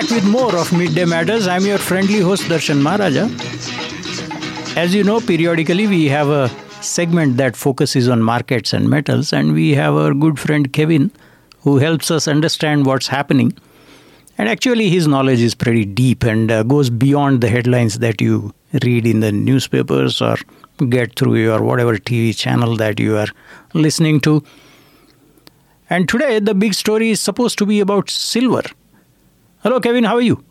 back with more of Midday Matters. I'm your friendly host, Darshan Maharaja. As you know, periodically we have a segment that focuses on markets and metals, and we have our good friend Kevin who helps us understand what's happening. And actually, his knowledge is pretty deep and uh, goes beyond the headlines that you read in the newspapers or get through your whatever TV channel that you are listening to. And today, the big story is supposed to be about silver. Hello, Kevin, how are you?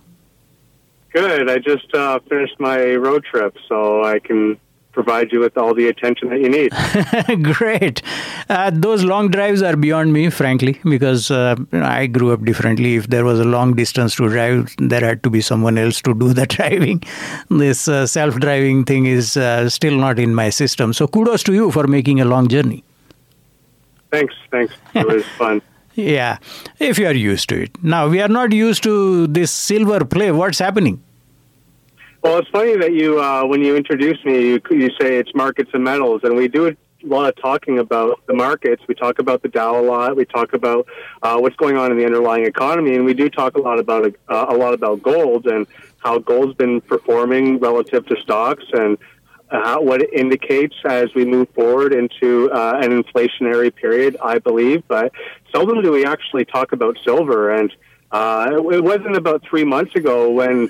Good. I just uh, finished my road trip, so I can provide you with all the attention that you need. Great. Uh, those long drives are beyond me, frankly, because uh, you know, I grew up differently. If there was a long distance to drive, there had to be someone else to do the driving. This uh, self driving thing is uh, still not in my system. So kudos to you for making a long journey. Thanks. Thanks. It was fun. Yeah, if you are used to it. Now, we are not used to this silver play. What's happening? Well, it's funny that you, uh, when you introduce me, you, you say it's markets and metals, and we do a lot of talking about the markets. We talk about the Dow a lot. We talk about uh, what's going on in the underlying economy, and we do talk a lot about uh, a lot about gold and how gold's been performing relative to stocks and uh, what it indicates as we move forward into uh, an inflationary period, I believe. But seldom do we actually talk about silver. And uh, it wasn't about three months ago when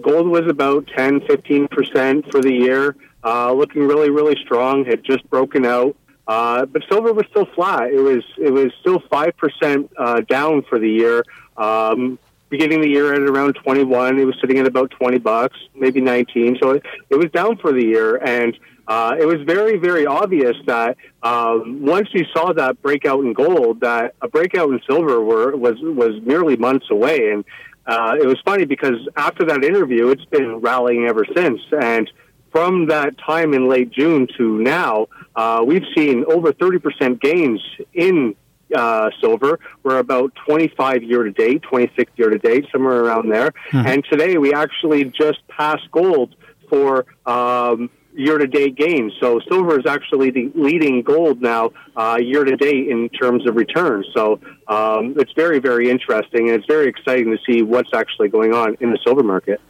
gold was about 10, 15% for the year, uh, looking really, really strong, had just broken out. Uh, but silver was still flat. It was it was still five percent uh, down for the year. Um, beginning the year at around 21. It was sitting at about 20 bucks, maybe 19. So it, it was down for the year. And uh, it was very, very obvious that um, once you saw that breakout in gold, that a breakout in silver were, was, was merely months away. And uh, it was funny because after that interview, it's been rallying ever since. And from that time in late June to now, uh, we've seen over 30% gains in uh, silver. We're about 25 year to date, 26 year to date, somewhere around there. Mm-hmm. And today we actually just passed gold for um, year to date gains. So silver is actually the leading gold now uh, year to date in terms of returns. So um, it's very, very interesting, and it's very exciting to see what's actually going on in the silver market.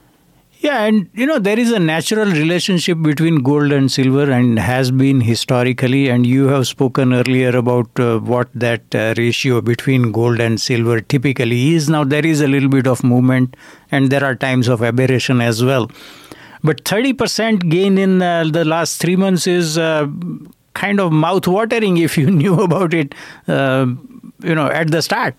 Yeah, and you know, there is a natural relationship between gold and silver and has been historically. And you have spoken earlier about uh, what that uh, ratio between gold and silver typically is. Now, there is a little bit of movement and there are times of aberration as well. But 30% gain in uh, the last three months is uh, kind of mouth watering if you knew about it, uh, you know, at the start.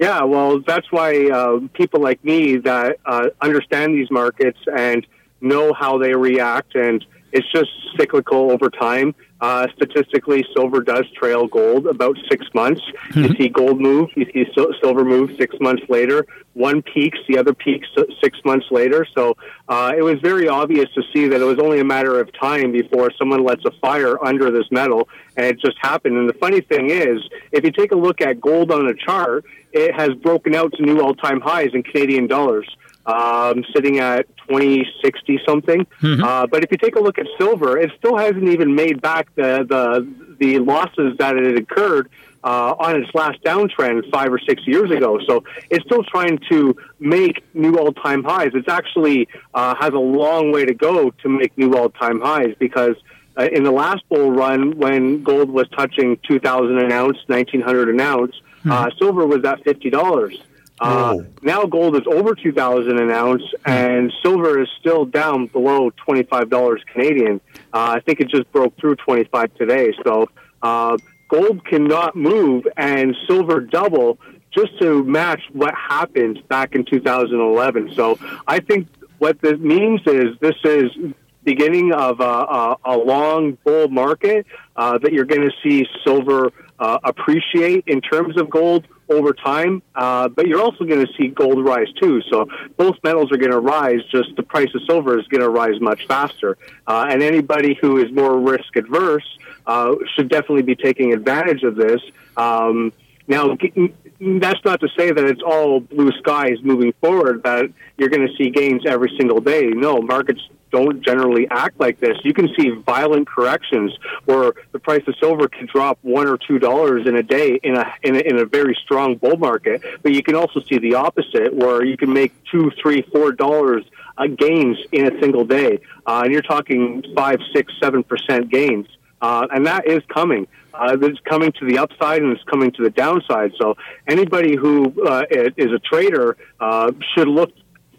Yeah, well, that's why uh, people like me that uh, understand these markets and know how they react, and it's just cyclical over time. Uh, statistically, silver does trail gold about six months. Mm-hmm. You see gold move, you see silver move six months later. One peaks, the other peaks six months later. So uh, it was very obvious to see that it was only a matter of time before someone lets a fire under this metal, and it just happened. And the funny thing is, if you take a look at gold on a chart, it has broken out to new all-time highs in Canadian dollars um, sitting at 2060 something. Mm-hmm. Uh, but if you take a look at silver, it still hasn't even made back the the, the losses that it incurred uh, on its last downtrend five or six years ago. So it's still trying to make new all time highs. It's actually uh, has a long way to go to make new all time highs because. Uh, in the last bull run, when gold was touching 2,000 an ounce, 1,900 an ounce, mm-hmm. silver was at $50. Uh, oh. Now gold is over two thousand an ounce, and silver is still down below twenty five dollars Canadian. Uh, I think it just broke through twenty five today. So uh, gold cannot move, and silver double just to match what happened back in 2011. So I think what this means is this is beginning of a, a, a long bull market uh, that you're going to see silver uh, appreciate in terms of gold over time, uh, but you're also going to see gold rise too. So both metals are going to rise, just the price of silver is going to rise much faster. Uh, and anybody who is more risk adverse uh, should definitely be taking advantage of this. Um, Now, that's not to say that it's all blue skies moving forward, that you're going to see gains every single day. No, markets don't generally act like this. You can see violent corrections where the price of silver can drop one or two dollars in a day in a, in a in a very strong bull market. But you can also see the opposite, where you can make two, three, four dollars uh, gains in a single day, uh, and you're talking five, six, seven percent gains, uh, and that is coming. Uh, it's coming to the upside and it's coming to the downside. So anybody who uh, is a trader uh, should look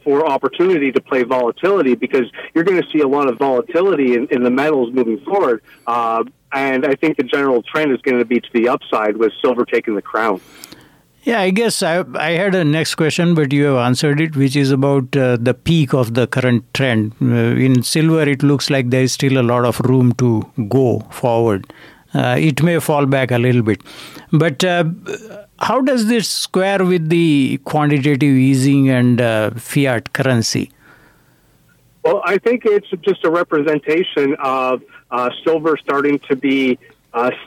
for opportunity to play volatility because you're going to see a lot of volatility in, in the metals moving forward. Uh, and I think the general trend is going to be to the upside with silver taking the crown. Yeah, I guess I, I had a next question, but you have answered it, which is about uh, the peak of the current trend. Uh, in silver, it looks like there is still a lot of room to go forward. Uh, it may fall back a little bit. But uh, how does this square with the quantitative easing and uh, fiat currency? Well, I think it's just a representation of uh, silver starting to be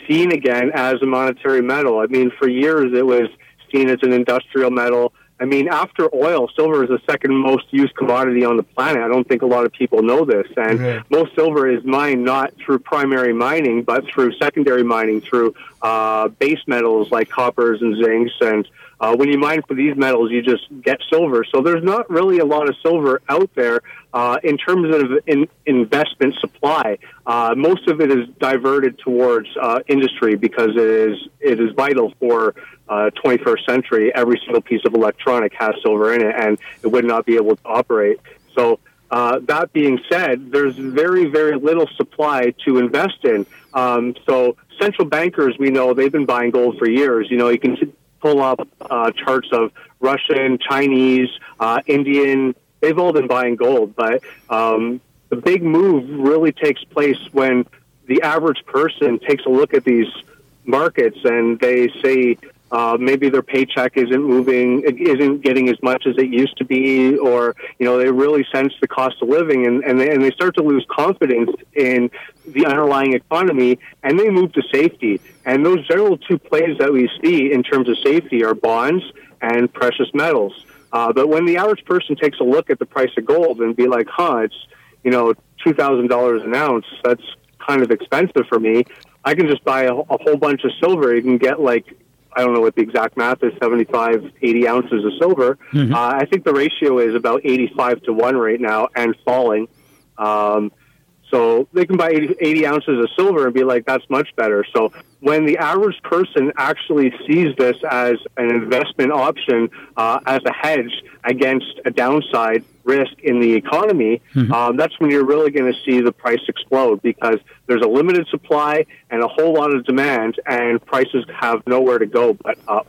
seen again as a monetary metal. I mean, for years it was seen as an industrial metal. I mean, after oil, silver is the second most used commodity on the planet. I don't think a lot of people know this. And mm-hmm. most silver is mined not through primary mining, but through secondary mining, through uh, base metals like coppers and zincs. And uh, when you mine for these metals, you just get silver. So there's not really a lot of silver out there uh, in terms of in, investment supply. Uh, most of it is diverted towards uh, industry because it is it is vital for 21st uh, century. Every single piece of electronic has silver in it, and it would not be able to operate. So. Uh, that being said, there's very, very little supply to invest in. Um, so central bankers, we know they've been buying gold for years. You know, you can pull up uh, charts of Russian, Chinese, Indian. They've all been buying gold, but um, the big move really takes place when the average person takes a look at these markets and they say, uh, maybe their paycheck isn't moving, isn't getting as much as it used to be, or you know they really sense the cost of living, and and they, and they start to lose confidence in the underlying economy, and they move to safety. And those general two plays that we see in terms of safety are bonds and precious metals. Uh, but when the average person takes a look at the price of gold and be like, "Huh, it's you know two thousand dollars an ounce. That's kind of expensive for me." I can just buy a, a whole bunch of silver. You can get like I don't know what the exact math is, 75, 80 ounces of silver. Mm-hmm. Uh, I think the ratio is about 85 to 1 right now and falling. Um, so they can buy 80, 80, ounces of silver and be like, that's much better. So when the average person actually sees this as an investment option, uh, as a hedge against a downside risk in the economy, mm-hmm. um, that's when you're really going to see the price explode because there's a limited supply and a whole lot of demand, and prices have nowhere to go but up.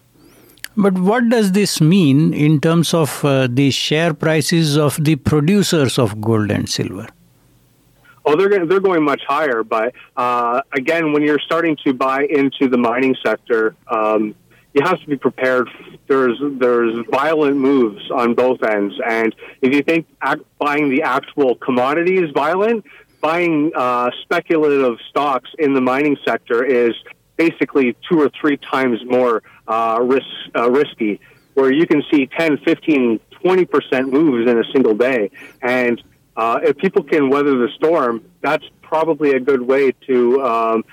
But what does this mean in terms of uh, the share prices of the producers of gold and silver? Oh, they're they're going much higher. But uh, again, when you're starting to buy into the mining sector, um, you have to be prepared. There's there's violent moves on both ends, and if you think buying the actual commodity is violent, buying uh, speculative stocks in the mining sector is basically two or three times more uh, risk, uh, risky, where you can see 10, 15, 20 percent moves in a single day, and uh, if people can weather the storm, that's probably a good way to um,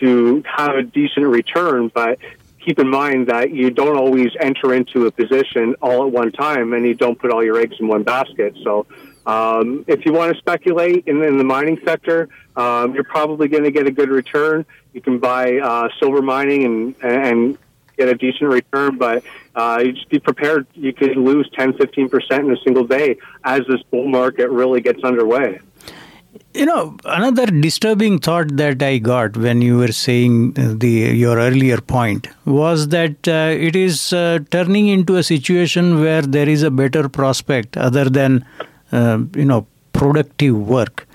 to have a decent return. But keep in mind that you don't always enter into a position all at one time, and you don't put all your eggs in one basket. So. Um, if you want to speculate in, in the mining sector, um, you're probably going to get a good return. You can buy uh, silver mining and and get a decent return, but uh, you just be prepared. You could lose 10, 15% in a single day as this bull market really gets underway. You know, another disturbing thought that I got when you were saying the your earlier point was that uh, it is uh, turning into a situation where there is a better prospect other than uh, you know productive work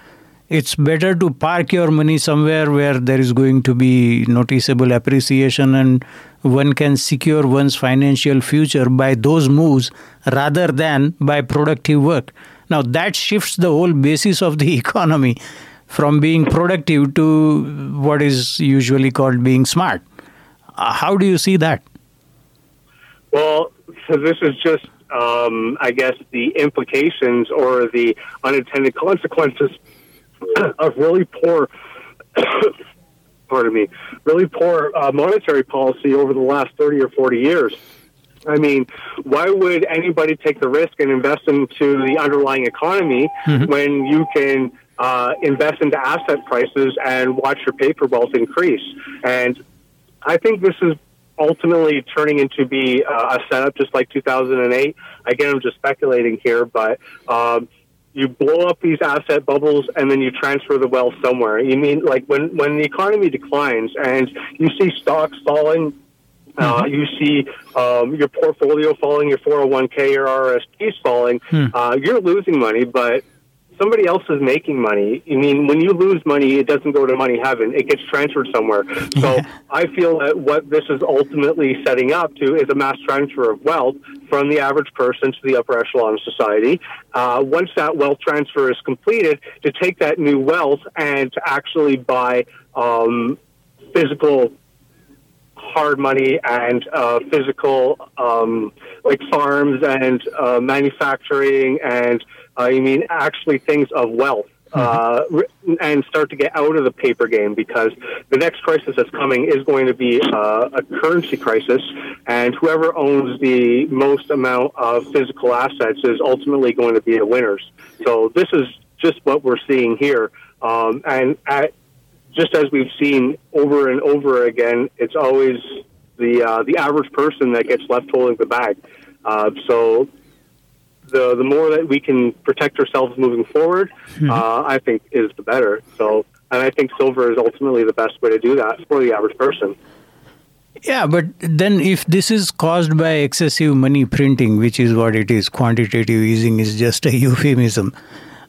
it's better to park your money somewhere where there is going to be noticeable appreciation and one can secure one's financial future by those moves rather than by productive work. Now, that shifts the whole basis of the economy from being productive to what is usually called being smart. Uh, how do you see that? Well, so this is just, um, I guess, the implications or the unintended consequences of really poor, pardon me, really poor uh, monetary policy over the last 30 or 40 years. I mean, why would anybody take the risk and invest into the underlying economy mm-hmm. when you can uh, invest into asset prices and watch your paper wealth increase? And I think this is ultimately turning into be uh, a setup just like 2008. Again, I'm just speculating here, but um, you blow up these asset bubbles and then you transfer the wealth somewhere. You mean like when when the economy declines and you see stocks falling. Uh, mm-hmm. you see um, your portfolio falling, your 401k, your RSPs falling. Hmm. Uh, you're losing money, but somebody else is making money. I mean, when you lose money, it doesn't go to money heaven; it gets transferred somewhere. So I feel that what this is ultimately setting up to is a mass transfer of wealth from the average person to the upper echelon of society. Uh, once that wealth transfer is completed, to take that new wealth and to actually buy um, physical hard money and uh, physical, um, like farms and uh, manufacturing and you mean actually things of wealth. Mm-hmm. Uh, and start to get out of the paper game because the next crisis that's coming is going to be uh, a currency crisis, and whoever owns the most amount of physical assets is ultimately going to be the winners. So this is just what we're seeing here, um, and at, just as we've seen over and over again, it's always the uh, the average person that gets left holding the bag. Uh, so the the more that we can protect ourselves moving forward, mm-hmm. uh, I think is the better. So, and I think silver is ultimately the best way to do that for the average person. Yeah, but then if this is caused by excessive money printing, which is what it is, quantitative easing is just a euphemism,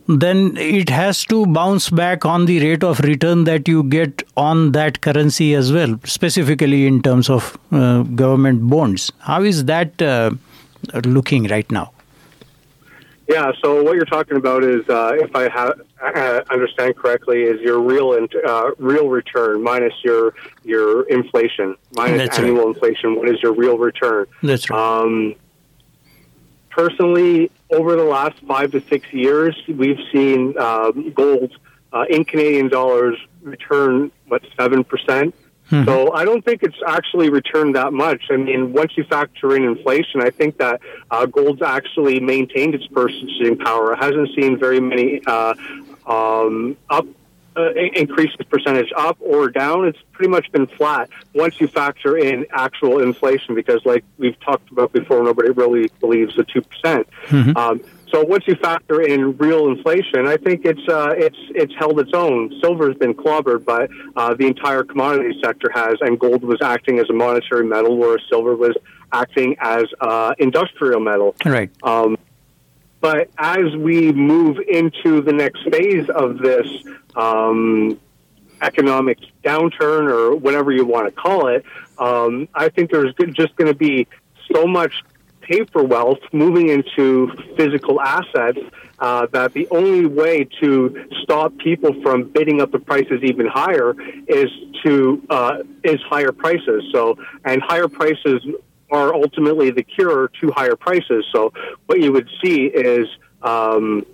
then it has to bounce back on the rate of return that you get on that currency as well, specifically in terms of uh, government bonds. How is that uh, looking right now? Yeah. So what you're talking about is, uh, if I ha- uh, understand correctly, is your real uh, real return minus your your inflation minus That's annual right. inflation. What is your real return? That's right. Um, personally, over the last five to six years, we've seen um, gold uh, in Canadian dollars return what seven percent Mm-hmm. So I don't think it's actually returned that much. I mean, once you factor in inflation, I think that uh, gold's actually maintained its purchasing power. It hasn't seen very many uh, um, up uh, increase its percentage up or down. It's pretty much been flat once you factor in actual inflation, because like we've talked about before, nobody really believes the two percent. Mm-hmm. Um, so once you factor in real inflation, I think it's uh, it's it's held its own. Silver's been clobbered, but uh, the entire commodity sector has, and gold was acting as a monetary metal, whereas silver was acting as uh, industrial metal. Right. Um, but as we move into the next phase of this um, economic downturn, or whatever you want to call it, um, I think there's just going to be so much paper wealth moving into physical assets uh, that the only way to stop people from bidding up the prices even higher is to uh, is higher prices. So and higher prices are ultimately the cure to higher prices. So what you would see is um,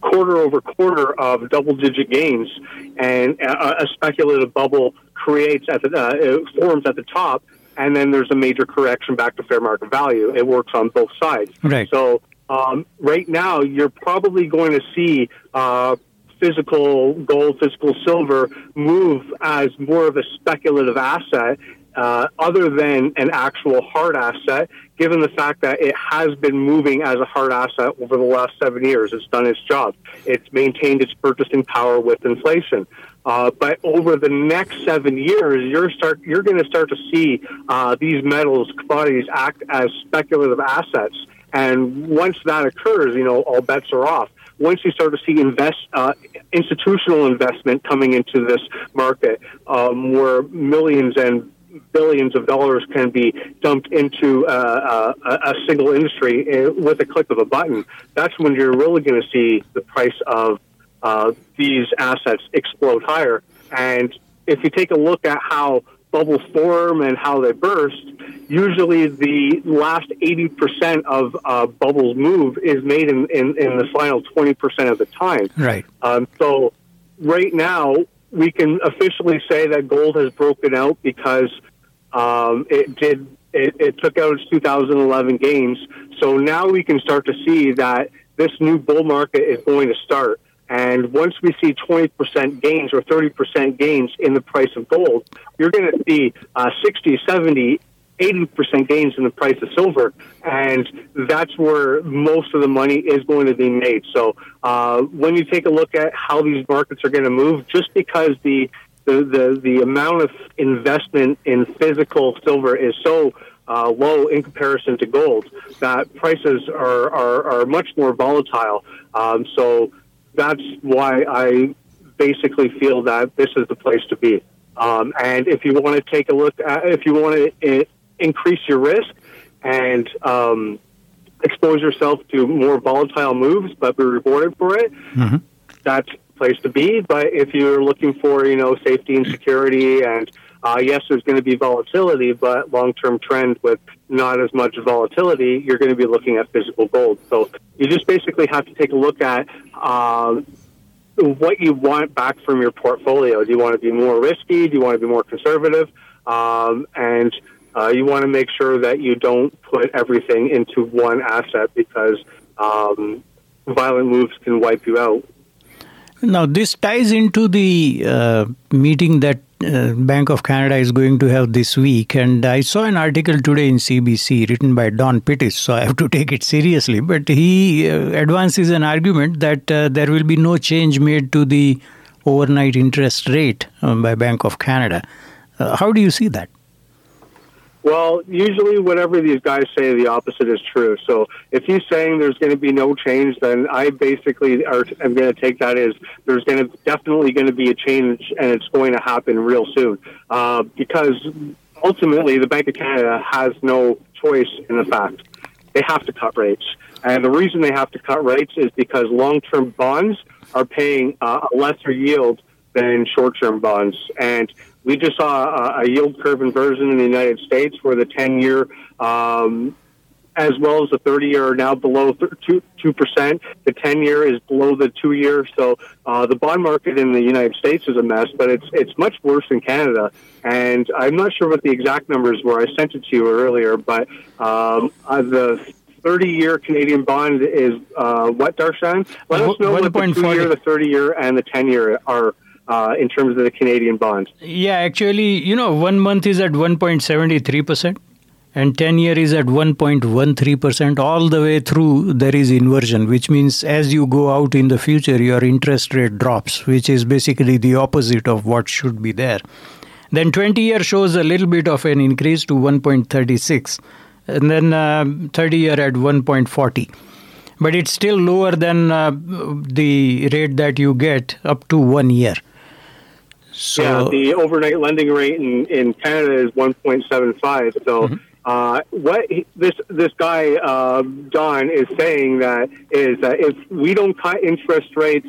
quarter over quarter of double digit gains, and a, a speculative bubble creates at the uh, forms at the top and then there's a major correction back to fair market value. It works on both sides. Right. So um, right now, you're probably going to see uh, physical gold, physical silver move as more of a speculative asset. Uh, other than an actual hard asset, given the fact that it has been moving as a hard asset over the last seven years. It's done its job. It's maintained its purchasing power with inflation. Uh, but over the next seven years, you're start you're going to start to see uh, these metals commodities act as speculative assets. And once that occurs, you know all bets are off. Once you start to see invest uh, institutional investment coming into this market, um, where millions and billions of dollars can be dumped into uh, uh a, single industry uh, with a click of a button, that's when you're really going to see the price of uh, these assets explode higher. And if you take a look at how bubbles form and how they burst, usually the last 80% of uh, bubbles move is made in, in, in, the final 20% of the time. Right. Um, so right now, we can officially say that gold has broken out because um, it did it, it, took out its 2011 gains. So now we can start to see that this new bull market is going to start. And once we see 20% gains or 30% gains in the price of gold, you're going to see uh, 60, 70, 80% gains in the price of silver. And that's where most of the money is going to be made. So uh, when you take a look at how these markets are going to move, just because the, the, the, the amount of investment in physical silver is so uh, low in comparison to gold, that prices are, are, are much more volatile. Um, so that's why I basically feel that this is the place to be. Um, and if you want to take a look at, if you want to increase your risk and um, expose yourself to more volatile moves, but be rewarded for it, mm-hmm. that's the place to be. But if you're looking for, you know, safety and security and uh, yes, there's going to be volatility, but long-term trend with not as much volatility, you're going to be looking at physical gold. So you just basically have to take a look at um, what you want back from your portfolio. Do you want to be more risky? Do you want to be more conservative? Um, and uh, you want to make sure that you don't put everything into one asset because um, violent moves can wipe you out. Now, this ties into the uh, meeting that uh, Bank of Canada is going to have this week. And I saw an article today in CBC written by Don Pittis, so I have to take it seriously. But he uh, advances an argument that uh, there will be no change made to the overnight interest rate um, by Bank of Canada. Uh, how do you see that? Well, usually, whatever these guys say, the opposite is true. So, if he's saying there's going to be no change, then I basically are, am going to take that as there's going to definitely going to be a change, and it's going to happen real soon. Uh, because ultimately, the Bank of Canada has no choice in the fact they have to cut rates, and the reason they have to cut rates is because long-term bonds are paying uh, a lesser yield than short-term bonds, and we just saw a, a yield curve inversion in the United States where the 10 year, um, as well as the 30 year are now below 2%. The 10 year is below the two year. So uh, the bond market in the United States is a mess, but it's, it's much worse in Canada. And I'm not sure what the exact numbers were. I sent it to you earlier, but um, uh, the 30 year Canadian bond is uh, what, Darshan? Let us know what the two year, the 30 year, and the 10 year are uh, in terms of the Canadian bonds. Yeah, actually, you know, one month is at 1.73%. And 10 year is at 1.13%. All the way through, there is inversion, which means as you go out in the future, your interest rate drops, which is basically the opposite of what should be there. Then 20 year shows a little bit of an increase to 1.36, and then uh, 30 year at 1.40 but it's still lower than uh, the rate that you get up to one year. So, yeah, the overnight lending rate in, in Canada is 1.75. So, mm-hmm. uh, what he, this this guy uh, Don is saying that is that if we don't cut interest rates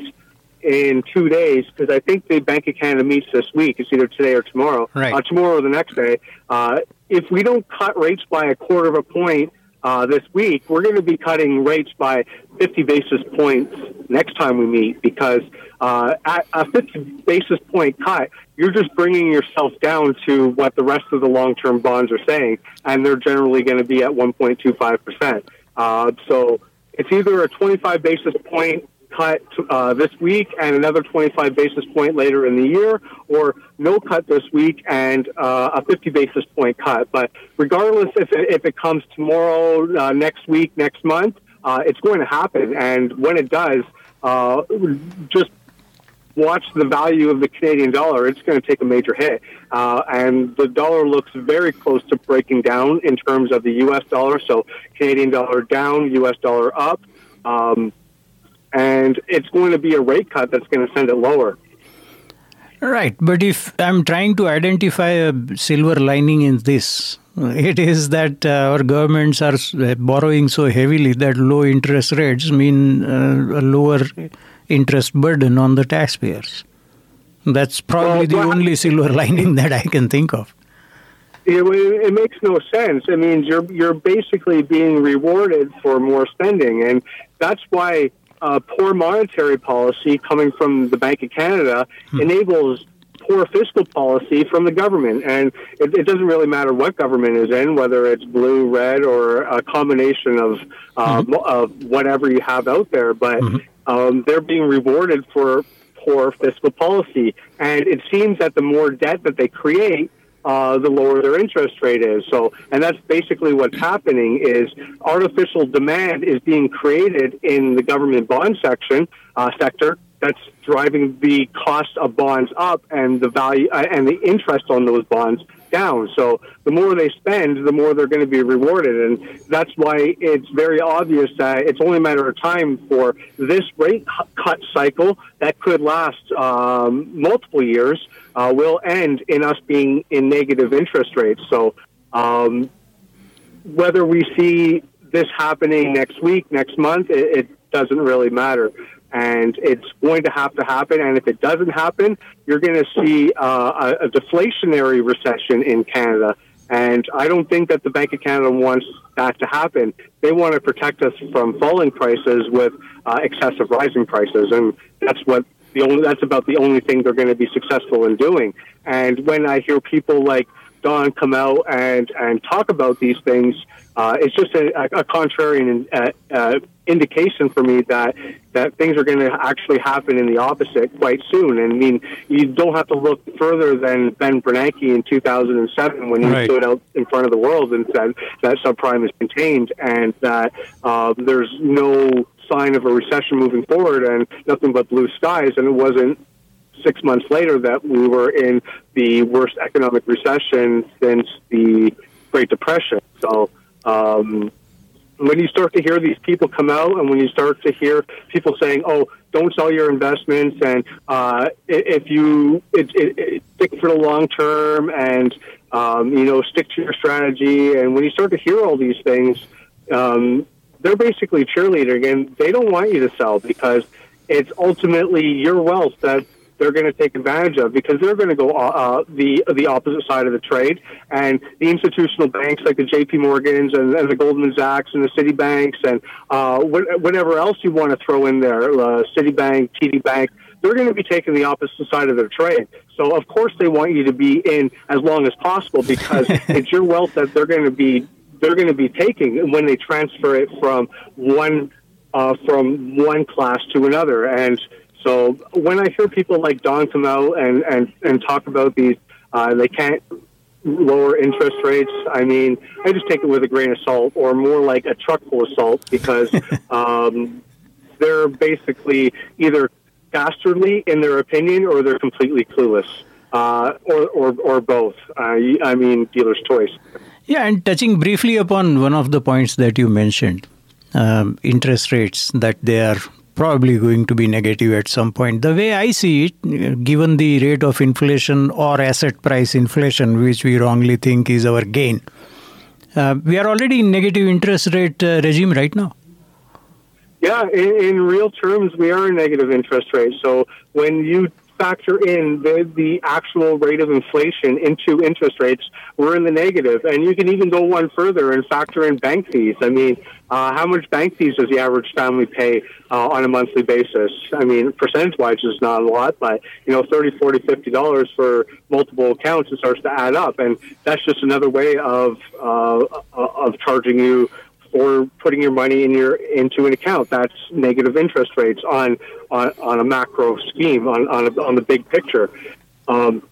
in two days, because I think the Bank of Canada meets this week, it's either today or tomorrow, right. uh, tomorrow or the next day. Uh, if we don't cut rates by a quarter of a point uh, this week, we're going to be cutting rates by 50 basis points next time we meet because uh, at a 50 basis point cut, you're just bringing yourself down to what the rest of the long term bonds are saying, and they're generally going to be at 1.25%. Uh, so it's either a 25 basis point cut uh, this week and another 25 basis point later in the year, or no cut this week and uh, a 50 basis point cut. But regardless if it, if it comes tomorrow, uh, next week, next month, uh, it's going to happen. And when it does, uh, just watch the value of the Canadian dollar, it's going to take a major hit. Uh, and the dollar looks very close to breaking down in terms of the U.S. dollar. So Canadian dollar down, U.S. dollar up. Um, and it's going to be a rate cut that's going to send it lower. Right, but if I'm trying to identify a silver lining in this, it is that uh, our governments are borrowing so heavily that low interest rates mean uh, a lower interest burden on the taxpayers. That's probably well, the only silver lining that I can think of. It, it makes no sense. It means you're you're basically being rewarded for more spending, and that's why uh, poor monetary policy coming from the Bank of Canada hmm. enables poor fiscal policy from the government. And it, it, doesn't really matter what government is in, whether it's blue, red, or a combination of uh, mm-hmm. of whatever you have out there. But mm-hmm. um, they're being rewarded for poor fiscal policy. And it seems that the more debt that they create, uh, the lower their interest rate is. So, and that's basically what's happening is artificial demand is being created in the government bond section uh, sector. That's driving the cost of bonds up and the value uh, and the interest on those bonds down. So the more they spend, the more they're going to be rewarded. And that's why it's very obvious that it's only a matter of time for this rate cut cycle that could last um, multiple years uh, will end in us being in negative interest rates. So um, whether we see this happening next week, next month, it, it doesn't really matter and it's going to have to happen. And if it doesn't happen, you're going to see uh, a, a, deflationary recession in Canada. And I don't think that the Bank of Canada wants that to happen. They want to protect us from falling prices with uh, excessive rising prices, and that's what the only that's about the only thing they're going to be successful in doing. And when I hear people like Don come out and and talk about these things, uh, it's just a, a contrarian uh, uh, indication for me that that things are going to actually happen in the opposite quite soon. And I mean, you don't have to look further than Ben Bernanke in 2007 when he right. stood out in front of the world and said that subprime is contained and that uh, there's no sign of a recession moving forward and nothing but blue skies. And it wasn't six months later that we were in the worst economic recession since the Great Depression. So um, when you start to hear these people come out and when you start to hear people saying, oh, don't sell your investments and uh, if you it, it, it, stick for the long term and um, you know stick to your strategy and when you start to hear all these things um, they're basically cheerleading and they don't want you to sell because it's ultimately your wealth that they're going to take advantage of because they're going to go uh, uh, the the opposite side of the trade, and the institutional banks like the J.P. Morgans and, and the Goldman Sachs and the Citibanks and uh, whatever else you want to throw in there, uh, Citibank, TD Bank, they're going to be taking the opposite side of their trade. So of course they want you to be in as long as possible because it's your wealth that they're going to be they're going to be taking when they transfer it from one uh, from one class to another and so when I hear people like Don come out and, and, and talk about these, uh, they can't lower interest rates. I mean, I just take it with a grain of salt, or more like a truck full of salt, because um, they're basically either dastardly in their opinion or they're completely clueless, uh, or, or, or both. Uh, I mean, dealer's choice. Yeah, and touching briefly upon one of the points that you mentioned, um, interest rates that they are probably going to be negative at some point. The way I see it, given the rate of inflation or asset price inflation, which we wrongly think is our gain, uh, we are already in negative interest rate uh, regime right now. Yeah, in, in, real terms, we are in negative interest rate. So when you factor in the, the actual rate of inflation into interest rates, we're in the negative. And you can even go one further and factor in bank fees. I mean, uh, how much bank fees does the average family pay uh, on a monthly basis? I mean, percentage-wise, is not a lot, but you know, thirty, forty, fifty dollars for multiple accounts, it starts to add up, and that's just another way of uh, of charging you or putting your money in your into an account. That's negative interest rates on on, on a macro scheme on on, a, on the big picture. Um,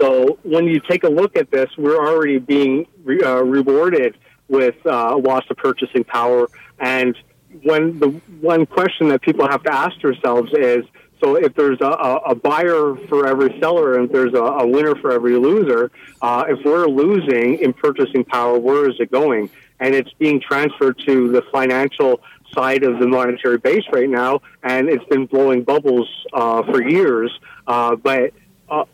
so when you take a look at this, we're already being re, uh, rewarded with uh, loss of purchasing power. And when the one question that people have to ask themselves is, so if there's a, a buyer for every seller and there's a, a winner for every loser, uh, if we're losing in purchasing power, where is it going? And it's being transferred to the financial side of the monetary base right now, and it's been blowing bubbles uh, for years. Uh, but uh,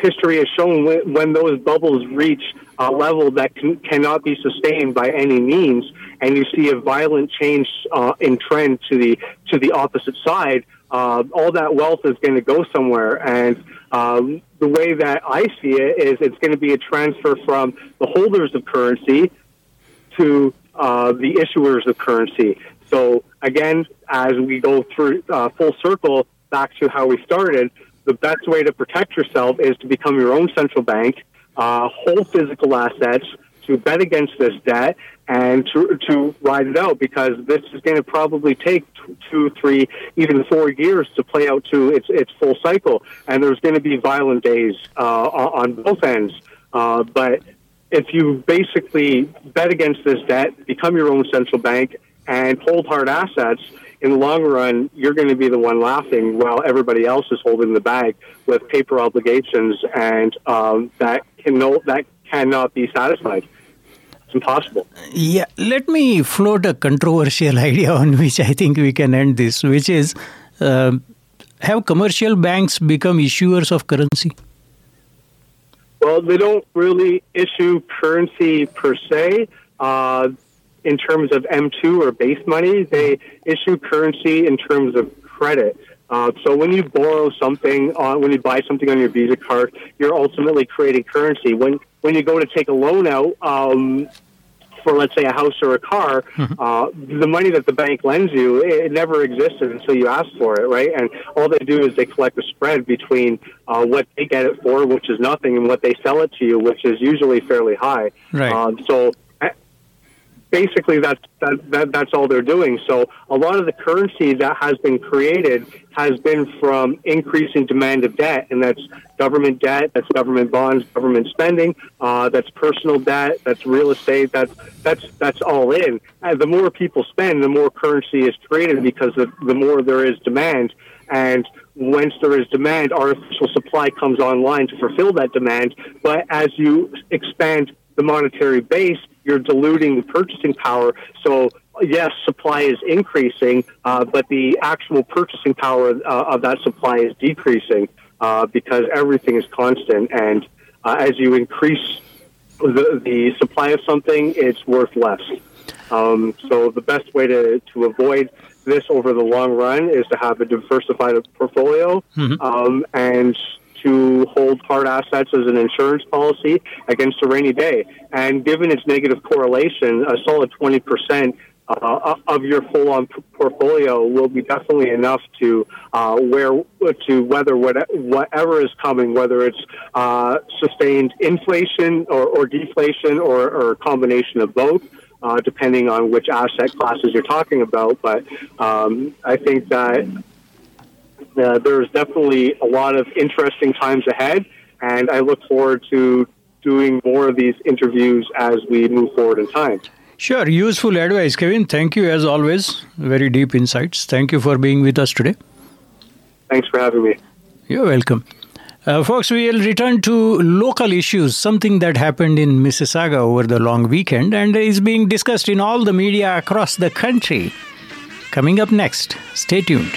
history has shown when, when, those bubbles reach a level that can, cannot be sustained by any means, and you see a violent change uh, in trend to the to the opposite side, uh, all that wealth is going to go somewhere. And um, the way that I see it is it's going to be a transfer from the holders of currency to uh, the issuers of currency. So again, as we go through uh, full circle back to how we started, the best way to protect yourself is to become your own central bank, uh, hold physical assets, to bet against this debt and to, to ride it out because this is going to probably take two, three, even four years to play out to its its full cycle, and there's going to be violent days uh, on both ends. Uh, but if you basically bet against this debt, become your own central bank, and hold hard assets, in the long run, you're going to be the one laughing while everybody else is holding the bag with paper obligations, and um, that can no, that cannot be satisfied It's impossible. Yeah, let me float a controversial idea on which I think we can end this, which is uh, have commercial banks become issuers of currency? Well, they don't really issue currency per se. Uh, in terms of M2 or base money, they issue currency in terms of credit. Uh, so when you borrow something on, when you buy something on your Visa card, you're ultimately creating currency. When when you go to take a loan out, um, for let's say a house or a car, mm-hmm. uh, the money that the bank lends you it never existed until you ask for it, right? And all they do is they collect a spread between uh, what they get it for, which is nothing, and what they sell it to you, which is usually fairly high. Right. Um, so basically that's that, that, that's all they're doing. So a lot of the currency that has been created has been from increasing demand of debt, and that's government debt, that's government bonds, government spending, uh, that's personal debt, that's real estate, that's that's that's all in. And the more people spend, the more currency is created because the, the more there is demand, and once there is demand, artificial supply comes online to fulfill that demand. But as you expand the monetary base, you're diluting the purchasing power. So yes, supply is increasing, uh, but the actual purchasing power uh, of that supply is decreasing uh, because everything is constant. And uh, as you increase the, the supply of something, it's worth less. Um, so the best way to, to avoid this over the long run is to have a diversified portfolio mm-hmm. um, and to hold hard assets as an insurance policy against a rainy day. And given its negative correlation, a solid 20% uh, of your full-on portfolio will be definitely enough to uh, where to weather what, whatever is coming, whether it's uh, sustained inflation or, or deflation or, or, a combination of both. Uh, depending on which asset classes you're talking about, but um, I think that uh, there's definitely a lot of interesting times ahead, and I look forward to doing more of these interviews as we move forward in time. Sure, useful advice, Kevin. Thank you as always. Very deep insights. Thank you for being with us today. Thanks for having me. You're welcome. Uh, folks, we will return to local issues, something that happened in Mississauga over the long weekend and is being discussed in all the media across the country. Coming up next, stay tuned.